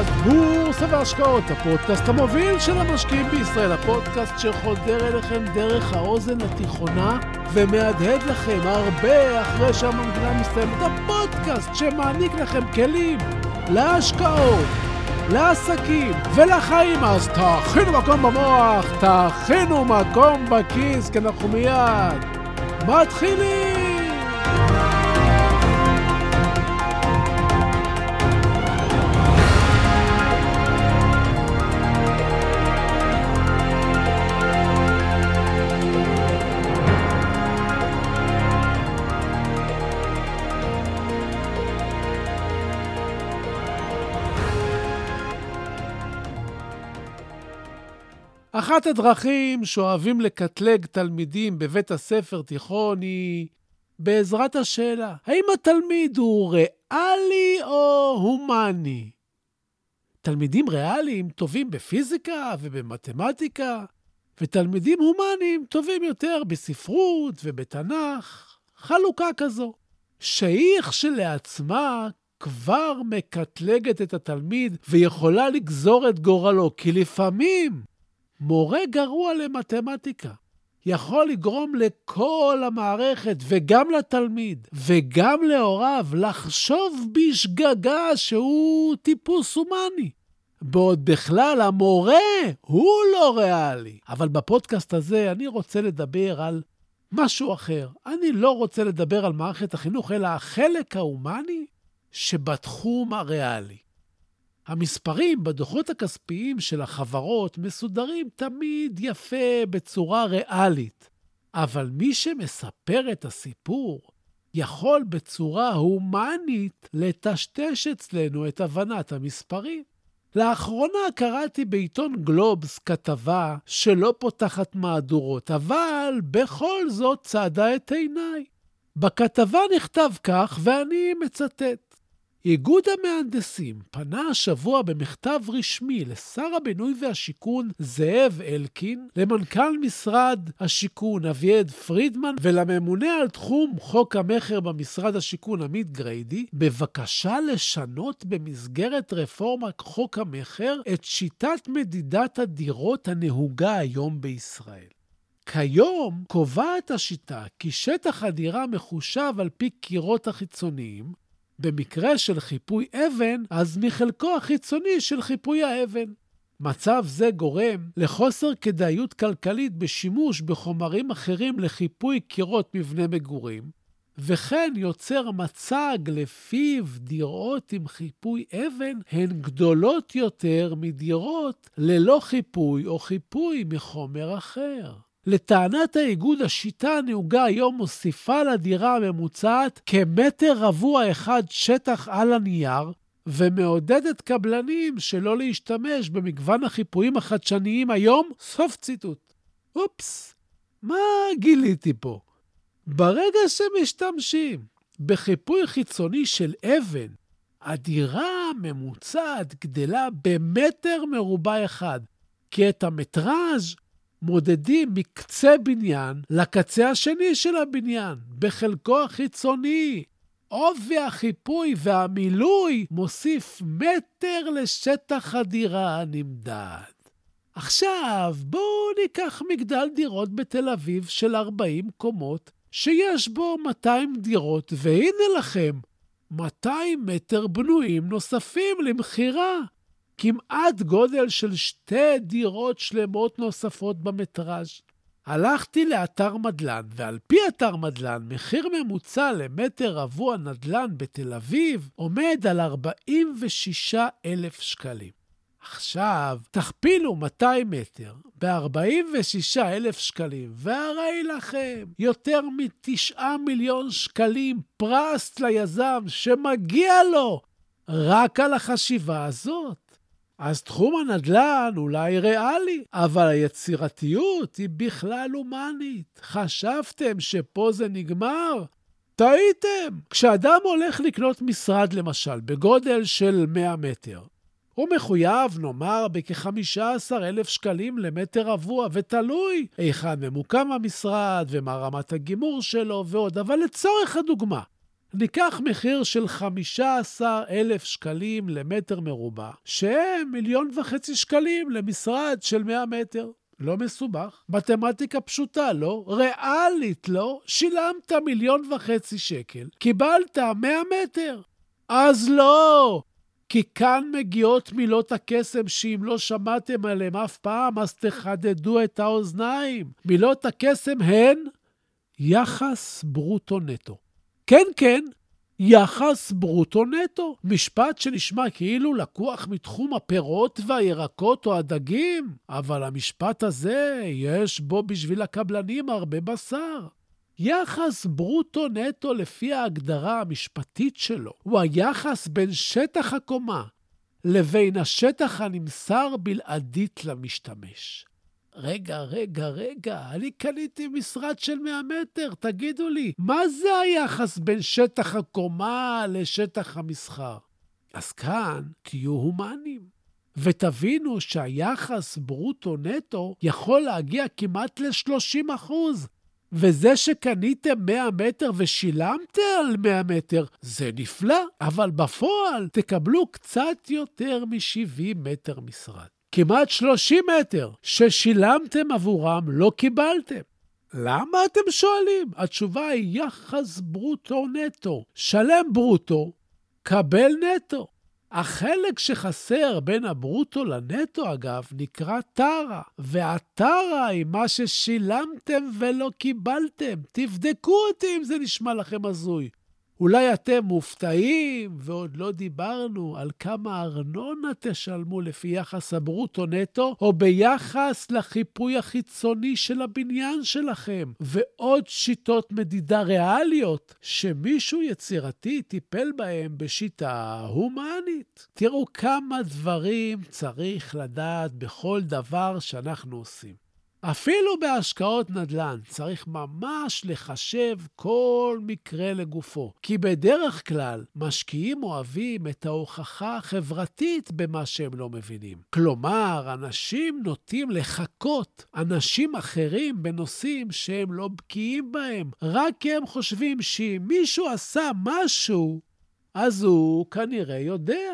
פודקאסט בורסה והשקעות, הפודקאסט המוביל של המשקיעים בישראל, הפודקאסט שחודר אליכם דרך האוזן התיכונה ומהדהד לכם הרבה אחרי שהמנגינה מסתיימת, הפודקאסט שמעניק לכם כלים להשקעות, לעסקים ולחיים. אז תכינו מקום במוח, תכינו מקום בכיס, כי אנחנו מיד מתחילים! אחת הדרכים שאוהבים לקטלג תלמידים בבית הספר תיכון היא בעזרת השאלה, האם התלמיד הוא ריאלי או הומני? תלמידים ריאליים טובים בפיזיקה ובמתמטיקה, ותלמידים הומניים טובים יותר בספרות ובתנ"ך. חלוקה כזו, שהיא כשלעצמה כבר מקטלגת את התלמיד ויכולה לגזור את גורלו, כי לפעמים מורה גרוע למתמטיקה יכול לגרום לכל המערכת, וגם לתלמיד, וגם להוריו, לחשוב בשגגה שהוא טיפוס הומני. בעוד בכלל המורה הוא לא ריאלי. אבל בפודקאסט הזה אני רוצה לדבר על משהו אחר. אני לא רוצה לדבר על מערכת החינוך, אלא החלק ההומני שבתחום הריאלי. המספרים בדוחות הכספיים של החברות מסודרים תמיד יפה בצורה ריאלית, אבל מי שמספר את הסיפור יכול בצורה הומנית לטשטש אצלנו את הבנת המספרים. לאחרונה קראתי בעיתון גלובס כתבה שלא פותחת מהדורות, אבל בכל זאת צעדה את עיניי. בכתבה נכתב כך, ואני מצטט: איגוד המהנדסים פנה השבוע במכתב רשמי לשר הבינוי והשיכון זאב אלקין, למנכ"ל משרד השיכון אביעד פרידמן ולממונה על תחום חוק המכר במשרד השיכון עמית גריידי, בבקשה לשנות במסגרת רפורמת חוק המכר את שיטת מדידת הדירות הנהוגה היום בישראל. כיום קובעת השיטה כי שטח הדירה מחושב על פי קירות החיצוניים, במקרה של חיפוי אבן, אז מחלקו החיצוני של חיפוי האבן. מצב זה גורם לחוסר כדאיות כלכלית בשימוש בחומרים אחרים לחיפוי קירות מבנה מגורים, וכן יוצר מצג לפיו דירות עם חיפוי אבן הן גדולות יותר מדירות ללא חיפוי או חיפוי מחומר אחר. לטענת האיגוד, השיטה הנהוגה היום מוסיפה לדירה הממוצעת כמטר רבוע אחד שטח על הנייר, ומעודדת קבלנים שלא להשתמש במגוון החיפויים החדשניים היום, סוף ציטוט. אופס, מה גיליתי פה? ברגע שמשתמשים בחיפוי חיצוני של אבן, הדירה הממוצעת גדלה במטר מרובע אחד, כי את המטראז' מודדים מקצה בניין לקצה השני של הבניין, בחלקו החיצוני. עובי החיפוי והמילוי מוסיף מטר לשטח הדירה הנמדד. עכשיו, בואו ניקח מגדל דירות בתל אביב של 40 קומות, שיש בו 200 דירות, והנה לכם, 200 מטר בנויים נוספים למכירה. כמעט גודל של שתי דירות שלמות נוספות במטראז'. הלכתי לאתר מדלן, ועל פי אתר מדלן, מחיר ממוצע למטר רבוע נדל"ן בתל אביב עומד על 46,000 שקלים. עכשיו, תכפילו 200 מטר ב-46,000 שקלים, והרי לכם יותר מ-9 מיליון שקלים פרס ליזם שמגיע לו רק על החשיבה הזאת. אז תחום הנדל"ן אולי ריאלי, אבל היצירתיות היא בכלל הומנית. חשבתם שפה זה נגמר? טעיתם. כשאדם הולך לקנות משרד, למשל, בגודל של 100 מטר, הוא מחויב, נאמר, בכ-15,000 שקלים למטר רבוע, ותלוי היכן ממוקם המשרד ומה רמת הגימור שלו ועוד. אבל לצורך הדוגמה, ניקח מחיר של 15,000 שקלים למטר מרובע, שהם מיליון וחצי שקלים למשרד של 100 מטר. לא מסובך. מתמטיקה פשוטה, לא? ריאלית, לא? שילמת מיליון וחצי שקל, קיבלת 100 מטר. אז לא! כי כאן מגיעות מילות הקסם שאם לא שמעתם עליהן אף פעם, אז תחדדו את האוזניים. מילות הקסם הן יחס ברוטו-נטו. כן, כן, יחס ברוטו-נטו. משפט שנשמע כאילו לקוח מתחום הפירות והירקות או הדגים, אבל המשפט הזה, יש בו בשביל הקבלנים הרבה בשר. יחס ברוטו-נטו לפי ההגדרה המשפטית שלו, הוא היחס בין שטח הקומה לבין השטח הנמסר בלעדית למשתמש. רגע, רגע, רגע, אני קניתי משרד של 100 מטר, תגידו לי, מה זה היחס בין שטח הקומה לשטח המסחר? אז כאן תהיו הומניים, ותבינו שהיחס ברוטו-נטו יכול להגיע כמעט ל-30 אחוז. וזה שקניתם 100 מטר ושילמתם על 100 מטר, זה נפלא, אבל בפועל תקבלו קצת יותר מ-70 מטר משרד. כמעט 30 מטר ששילמתם עבורם לא קיבלתם. למה אתם שואלים? התשובה היא יחס ברוטו-נטו. שלם ברוטו, קבל נטו. החלק שחסר בין הברוטו לנטו, אגב, נקרא טרה, והטרה היא מה ששילמתם ולא קיבלתם. תבדקו אותי אם זה נשמע לכם הזוי. אולי אתם מופתעים, ועוד לא דיברנו על כמה ארנונה תשלמו לפי יחס הברוטו-נטו, או ביחס לחיפוי החיצוני של הבניין שלכם, ועוד שיטות מדידה ריאליות שמישהו יצירתי טיפל בהם בשיטה הומנית. תראו כמה דברים צריך לדעת בכל דבר שאנחנו עושים. אפילו בהשקעות נדל"ן צריך ממש לחשב כל מקרה לגופו, כי בדרך כלל משקיעים אוהבים את ההוכחה החברתית במה שהם לא מבינים. כלומר, אנשים נוטים לחקות אנשים אחרים בנושאים שהם לא בקיאים בהם, רק כי הם חושבים שאם מישהו עשה משהו, אז הוא כנראה יודע.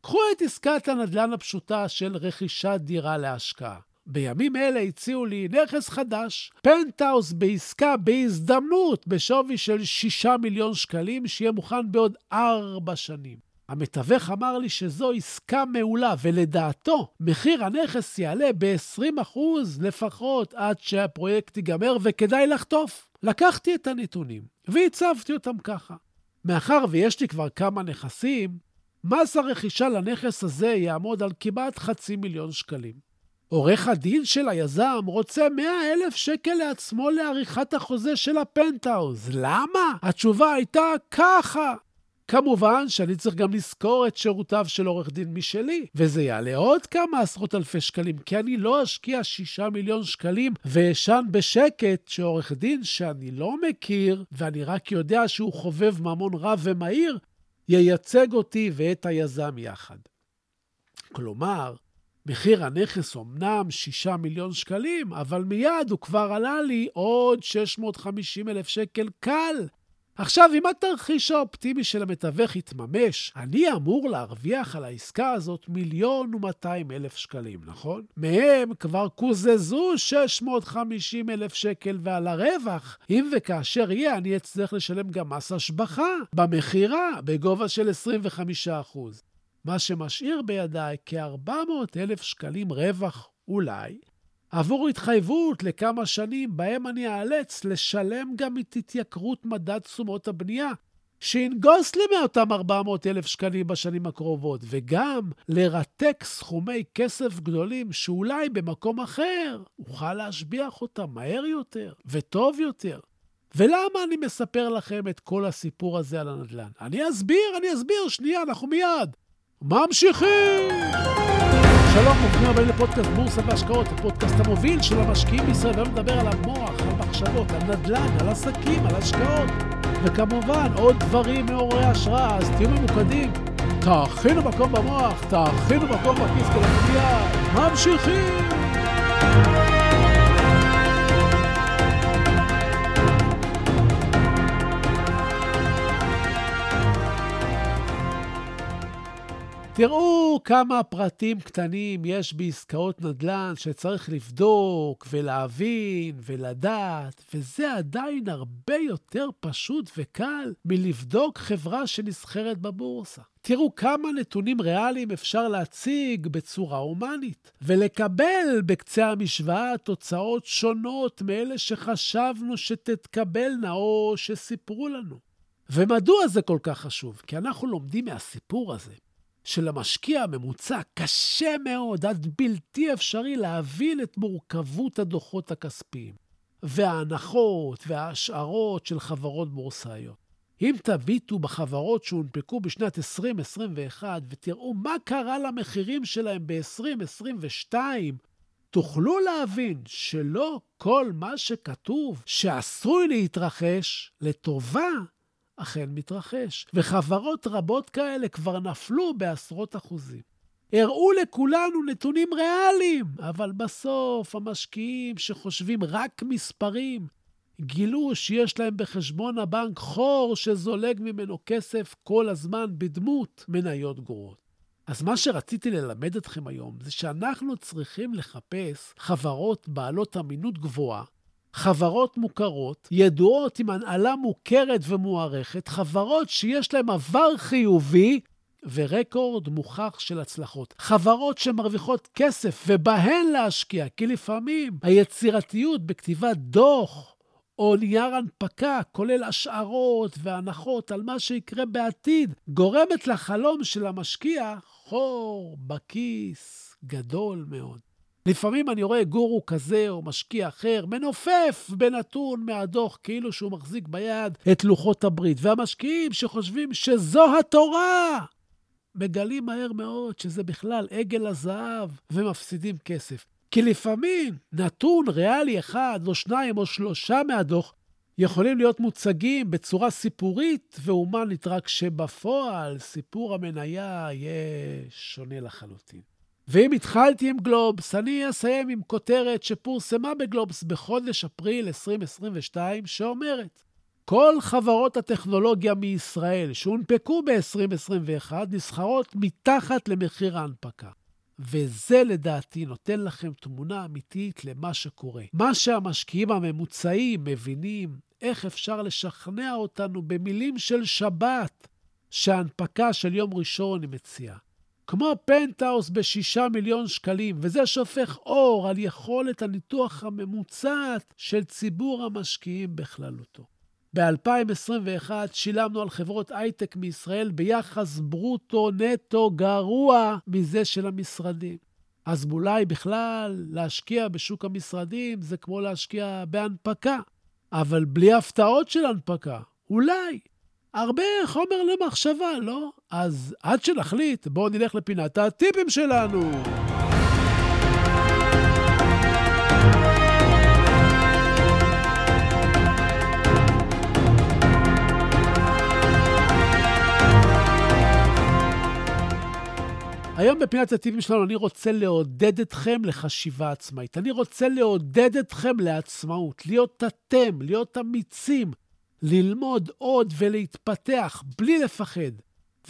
קחו את עסקת הנדל"ן הפשוטה של רכישת דירה להשקעה. בימים אלה הציעו לי נכס חדש, פנטהאוס בעסקה בהזדמנות בשווי של 6 מיליון שקלים, שיהיה מוכן בעוד ארבע שנים. המתווך אמר לי שזו עסקה מעולה, ולדעתו, מחיר הנכס יעלה ב-20% לפחות עד שהפרויקט ייגמר, וכדאי לחטוף. לקחתי את הנתונים והצבתי אותם ככה. מאחר ויש לי כבר כמה נכסים, מס הרכישה לנכס הזה יעמוד על כמעט חצי מיליון שקלים. עורך הדין של היזם רוצה 100 אלף שקל לעצמו לעריכת החוזה של הפנטהאוז. למה? התשובה הייתה ככה. כמובן שאני צריך גם לזכור את שירותיו של עורך דין משלי, וזה יעלה עוד כמה עשרות אלפי שקלים, כי אני לא אשקיע שישה מיליון שקלים ואשן בשקט שעורך דין שאני לא מכיר, ואני רק יודע שהוא חובב ממון רב ומהיר, ייצג אותי ואת היזם יחד. כלומר, מחיר הנכס אומנם 6 מיליון שקלים, אבל מיד הוא כבר עלה לי עוד 650 אלף שקל קל. עכשיו, אם התרחיש האופטימי של המתווך יתממש, אני אמור להרוויח על העסקה הזאת מיליון ומאתיים אלף שקלים, נכון? מהם כבר קוזזו 650 אלף שקל, ועל הרווח, אם וכאשר יהיה, אני אצטרך לשלם גם מס השבחה במכירה בגובה של 25 אחוז. מה שמשאיר בידיי כ-400 אלף שקלים רווח, אולי, עבור התחייבות לכמה שנים בהם אני אאלץ לשלם גם את התייקרות מדד תשומות הבנייה, שינגוס לי מאותם 400 אלף שקלים בשנים הקרובות, וגם לרתק סכומי כסף גדולים שאולי במקום אחר אוכל להשביח אותם מהר יותר וטוב יותר. ולמה אני מספר לכם את כל הסיפור הזה על הנדל"ן? אני אסביר, אני אסביר, שנייה, אנחנו מיד. ממשיכים! שלום, ברוכים הבאים לפודקאסט בורסה והשקעות, הפודקאסט המוביל של המשקיעים בישראל. היום נדבר על המוח, על מחשבות, על נדל"ן, על עסקים, על השקעות, וכמובן עוד דברים מעוררי השראה, אז תהיו ממוקדים. תאכינו מקום במוח, תאכינו מקום בכיס כל ממשיכים! תראו כמה פרטים קטנים יש בעסקאות נדל"ן שצריך לבדוק ולהבין ולדעת, וזה עדיין הרבה יותר פשוט וקל מלבדוק חברה שנסחרת בבורסה. תראו כמה נתונים ריאליים אפשר להציג בצורה הומנית, ולקבל בקצה המשוואה תוצאות שונות מאלה שחשבנו שתתקבלנה או שסיפרו לנו. ומדוע זה כל כך חשוב? כי אנחנו לומדים מהסיפור הזה שלמשקיע הממוצע קשה מאוד, עד בלתי אפשרי, להבין את מורכבות הדוחות הכספיים, וההנחות וההשערות של חברות בורסאיות. אם תביטו בחברות שהונפקו בשנת 2021 ותראו מה קרה למחירים שלהם ב-2022, תוכלו להבין שלא כל מה שכתוב שעשוי להתרחש לטובה אכן מתרחש, וחברות רבות כאלה כבר נפלו בעשרות אחוזים. הראו לכולנו נתונים ריאליים, אבל בסוף המשקיעים שחושבים רק מספרים, גילו שיש להם בחשבון הבנק חור שזולג ממנו כסף כל הזמן בדמות מניות גרועות. אז מה שרציתי ללמד אתכם היום זה שאנחנו צריכים לחפש חברות בעלות אמינות גבוהה, חברות מוכרות, ידועות עם הנהלה מוכרת ומוערכת, חברות שיש להן עבר חיובי ורקורד מוכח של הצלחות. חברות שמרוויחות כסף ובהן להשקיע, כי לפעמים היצירתיות בכתיבת דוח או נייר הנפקה, כולל השערות והנחות על מה שיקרה בעתיד, גורמת לחלום של המשקיע חור בכיס גדול מאוד. לפעמים אני רואה גורו כזה או משקיע אחר מנופף בנתון מהדוח כאילו שהוא מחזיק ביד את לוחות הברית, והמשקיעים שחושבים שזו התורה מגלים מהר מאוד שזה בכלל עגל הזהב ומפסידים כסף. כי לפעמים נתון ריאלי אחד או שניים או שלושה מהדוח יכולים להיות מוצגים בצורה סיפורית והומנית, רק שבפועל סיפור המניה יהיה שונה לחלוטין. ואם התחלתי עם גלובס, אני אסיים עם כותרת שפורסמה בגלובס בחודש אפריל 2022, שאומרת, כל חברות הטכנולוגיה מישראל שהונפקו ב-2021 נסחרות מתחת למחיר ההנפקה. וזה לדעתי נותן לכם תמונה אמיתית למה שקורה. מה שהמשקיעים הממוצעים מבינים, איך אפשר לשכנע אותנו במילים של שבת, שההנפקה של יום ראשון היא מציעה. כמו פנטהאוס בשישה מיליון שקלים, וזה שופך אור על יכולת הניתוח הממוצעת של ציבור המשקיעים בכללותו. ב-2021 שילמנו על חברות הייטק מישראל ביחס ברוטו-נטו גרוע מזה של המשרדים. אז אולי בכלל להשקיע בשוק המשרדים זה כמו להשקיע בהנפקה, אבל בלי הפתעות של הנפקה. אולי. הרבה חומר למחשבה, לא? אז עד שנחליט, בואו נלך לפינת הטיפים שלנו. היום בפינת הטיפים שלנו אני רוצה לעודד אתכם לחשיבה עצמאית. אני רוצה לעודד אתכם לעצמאות, להיות אתם, להיות אמיצים, ללמוד עוד ולהתפתח בלי לפחד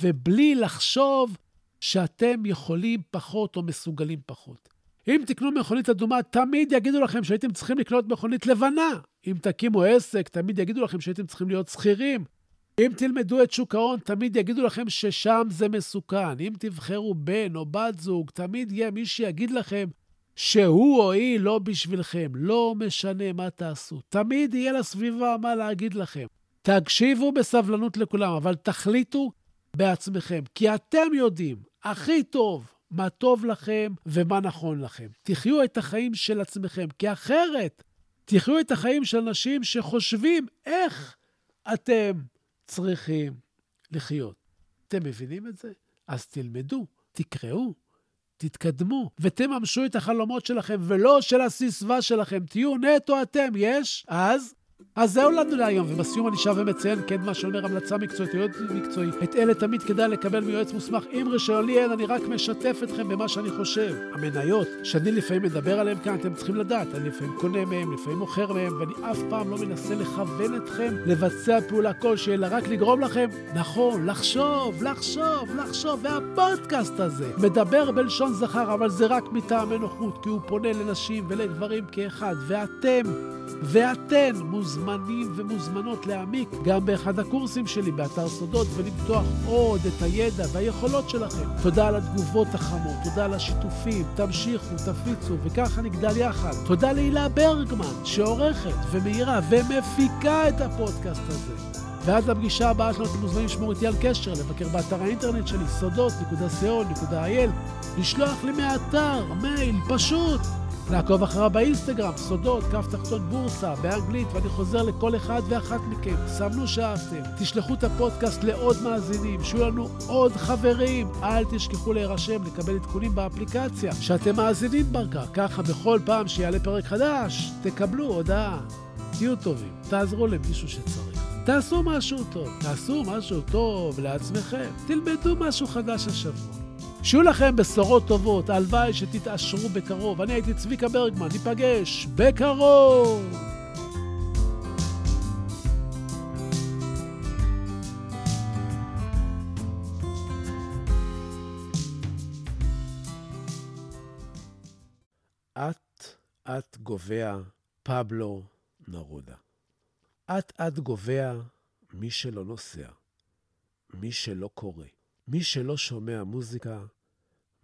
ובלי לחשוב שאתם יכולים פחות או מסוגלים פחות. אם תקנו מכונית אדומה, תמיד יגידו לכם שהייתם צריכים לקנות מכונית לבנה. אם תקימו עסק, תמיד יגידו לכם שהייתם צריכים להיות שכירים. אם תלמדו את שוק ההון, תמיד יגידו לכם ששם זה מסוכן. אם תבחרו בן או בת זוג, תמיד יהיה מי שיגיד לכם שהוא או היא לא בשבילכם, לא משנה מה תעשו. תמיד יהיה לסביבה מה להגיד לכם. תקשיבו בסבלנות לכולם, אבל תחליטו בעצמכם, כי אתם יודעים הכי טוב מה טוב לכם ומה נכון לכם. תחיו את החיים של עצמכם, כי אחרת תחיו את החיים של אנשים שחושבים איך אתם צריכים לחיות. אתם מבינים את זה? אז תלמדו, תקראו, תתקדמו ותממשו את החלומות שלכם, ולא של הססווה שלכם. תהיו נטו אתם. יש? אז אז זהו לנו להיום, ובסיום אני שב ומציין, כן, מה שאומר המלצה מקצועית, יועץ מקצועי. את אלה תמיד כדאי לקבל מיועץ מוסמך עם רישיון. לי אין, אני רק משתף אתכם במה שאני חושב. המניות, שאני לפעמים מדבר עליהן כאן, אתם צריכים לדעת, אני לפעמים קונה מהן, לפעמים מוכר מהן, ואני אף פעם לא מנסה לכוון אתכם לבצע פעולה כלשהי, אלא רק לגרום לכם, נכון, לחשוב, לחשוב, לחשוב. והפודקאסט הזה מדבר בלשון זכר, אבל זה רק מטעמי נוחות, כי הוא פונה לנשים ולגברים כאחד, ואתם... ואתן מוזמנים ומוזמנות להעמיק גם באחד הקורסים שלי באתר סודות ולפתוח עוד את הידע והיכולות שלכם. תודה על התגובות החמות, תודה על השיתופים, תמשיכו, תפיצו, וככה נגדל יחד. תודה להילה ברגמן, שעורכת ומאירה ומפיקה את הפודקאסט הזה. ועד לפגישה הבאה שלנו אתם מוזמנים לשמור איתי על קשר, לבקר באתר האינטרנט שלי, סודות.co.il, לשלוח לי מהאתר, מייל, פשוט. לעקוב אחריו באינסטגרם, סודות, כף תחתון בורסה, באנגלית, ואני חוזר לכל אחד ואחת מכם. סמנו שאהבתם, תשלחו את הפודקאסט לעוד מאזינים, שיהיו לנו עוד חברים. אל תשכחו להירשם, לקבל עדכונים באפליקציה, שאתם מאזינים ברכה. ככה בכל פעם שיעלה פרק חדש, תקבלו הודעה. תהיו טובים, תעזרו למישהו שצריך. תעשו משהו טוב, תעשו משהו טוב לעצמכם. תלמדו משהו חדש השבוע. שיהיו לכם בשורות טובות, הלוואי שתתעשרו בקרוב. אני הייתי צביקה ברגמן, ניפגש בקרוב! אט-אט גובע פבלו נרודה. אט-אט גובע מי שלא נוסע, מי שלא קורא. מי שלא שומע מוזיקה,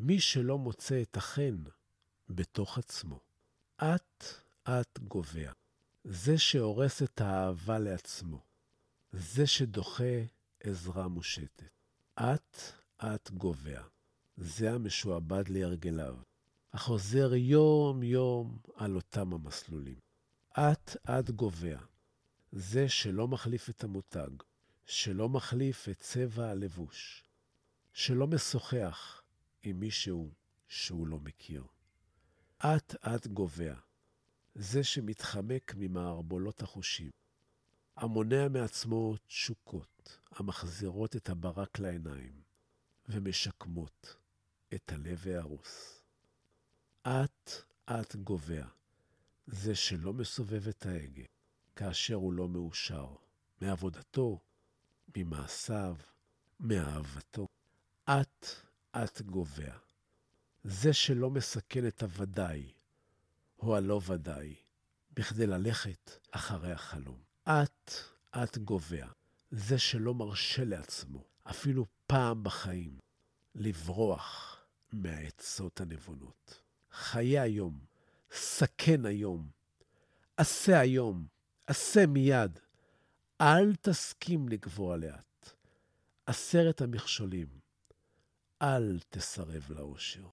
מי שלא מוצא את החן בתוך עצמו. אט-אט גובע. זה שהורס את האהבה לעצמו. זה שדוחה עזרה מושטת. אט-אט גובע. זה המשועבד להרגליו, החוזר יום-יום על אותם המסלולים. אט-אט גובע. זה שלא מחליף את המותג, שלא מחליף את צבע הלבוש, שלא משוחח עם מישהו שהוא לא מכיר. אט-אט גובע, זה שמתחמק ממערבולות החושים, המונע מעצמו תשוקות המחזירות את הברק לעיניים ומשקמות את הלב ההרוס. אט-אט גובע, זה שלא מסובב את ההגה כאשר הוא לא מאושר מעבודתו, ממעשיו, מאהבתו. אט-אט גובע. זה שלא מסכן את הוודאי, או הלא ודאי, בכדי ללכת אחרי החלום. אט-אט גובע. זה שלא מרשה לעצמו, אפילו פעם בחיים, לברוח מהעצות הנבונות. חיה היום, סכן היום, עשה היום, עשה מיד. אל תסכים לגבוה לאט. עשרת המכשולים אל תסרב לאושר.